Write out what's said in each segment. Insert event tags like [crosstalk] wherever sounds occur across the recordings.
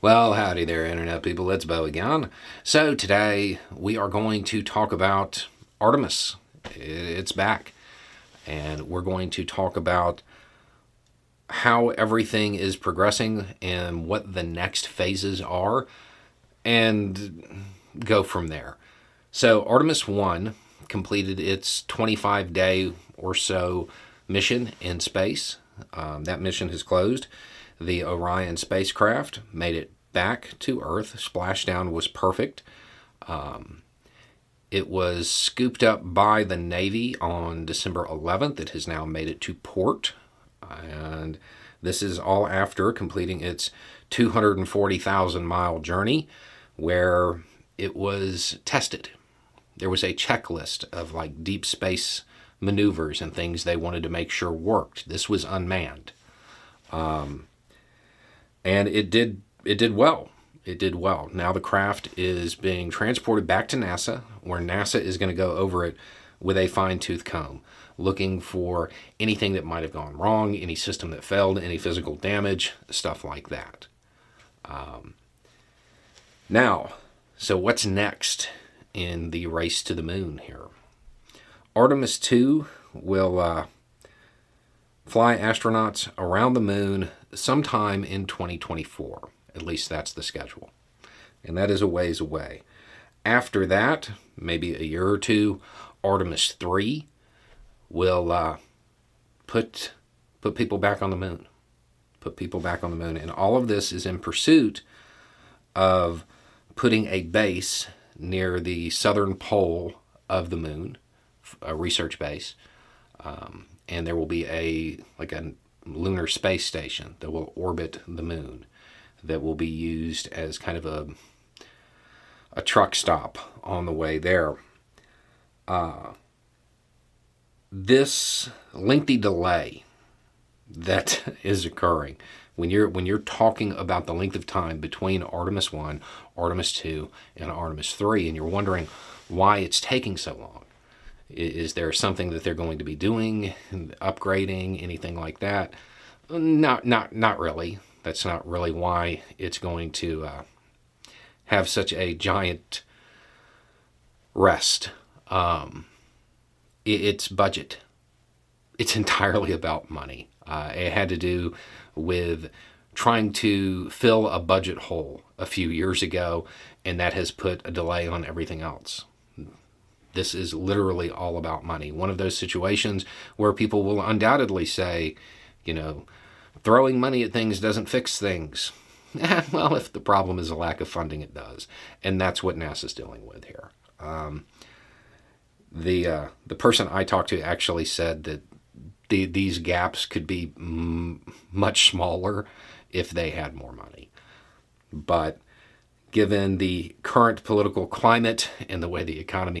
Well, howdy there, Internet people. It's Bo again. So, today we are going to talk about Artemis. It's back. And we're going to talk about how everything is progressing and what the next phases are and go from there. So, Artemis 1 completed its 25 day or so mission in space. Um, that mission has closed. The Orion spacecraft made it back to Earth. Splashdown was perfect. Um, it was scooped up by the Navy on December 11th. It has now made it to port. And this is all after completing its 240,000 mile journey where it was tested. There was a checklist of like deep space maneuvers and things they wanted to make sure worked. This was unmanned. Um, and it did it did well. It did well. Now the craft is being transported back to NASA, where NASA is going to go over it with a fine tooth comb, looking for anything that might have gone wrong, any system that failed, any physical damage, stuff like that. Um, now, so what's next in the race to the moon here? Artemis 2 will uh, fly astronauts around the moon sometime in 2024. At least that's the schedule. And that is a ways away. After that, maybe a year or two, Artemis 3 will uh, put, put people back on the moon. Put people back on the moon. And all of this is in pursuit of putting a base near the southern pole of the moon, a research base. Um, and there will be a like a lunar space station that will orbit the moon that will be used as kind of a a truck stop on the way there. Uh, this lengthy delay that [laughs] is occurring when you're when you're talking about the length of time between Artemis 1, Artemis 2, and Artemis 3 and you're wondering why it's taking so long. Is there something that they're going to be doing, upgrading, anything like that? Not not not really that's not really why it's going to uh, have such a giant rest. Um, it, it's budget. It's [laughs] entirely about money. Uh, it had to do with trying to fill a budget hole a few years ago, and that has put a delay on everything else. This is literally all about money. One of those situations where people will undoubtedly say, you know, throwing money at things doesn't fix things. [laughs] well, if the problem is a lack of funding, it does, and that's what NASA's dealing with here. Um, the uh, the person I talked to actually said that the, these gaps could be m- much smaller if they had more money, but given the current political climate and the way the economy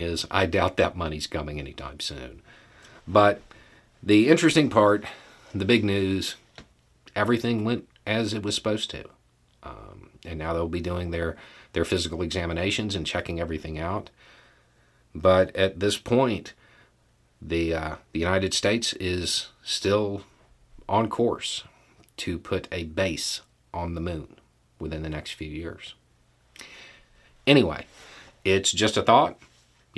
is I doubt that money's coming anytime soon. But the interesting part, the big news, everything went as it was supposed to. Um, and now they'll be doing their, their physical examinations and checking everything out. But at this point, the, uh, the United States is still on course to put a base on the moon within the next few years. Anyway, it's just a thought.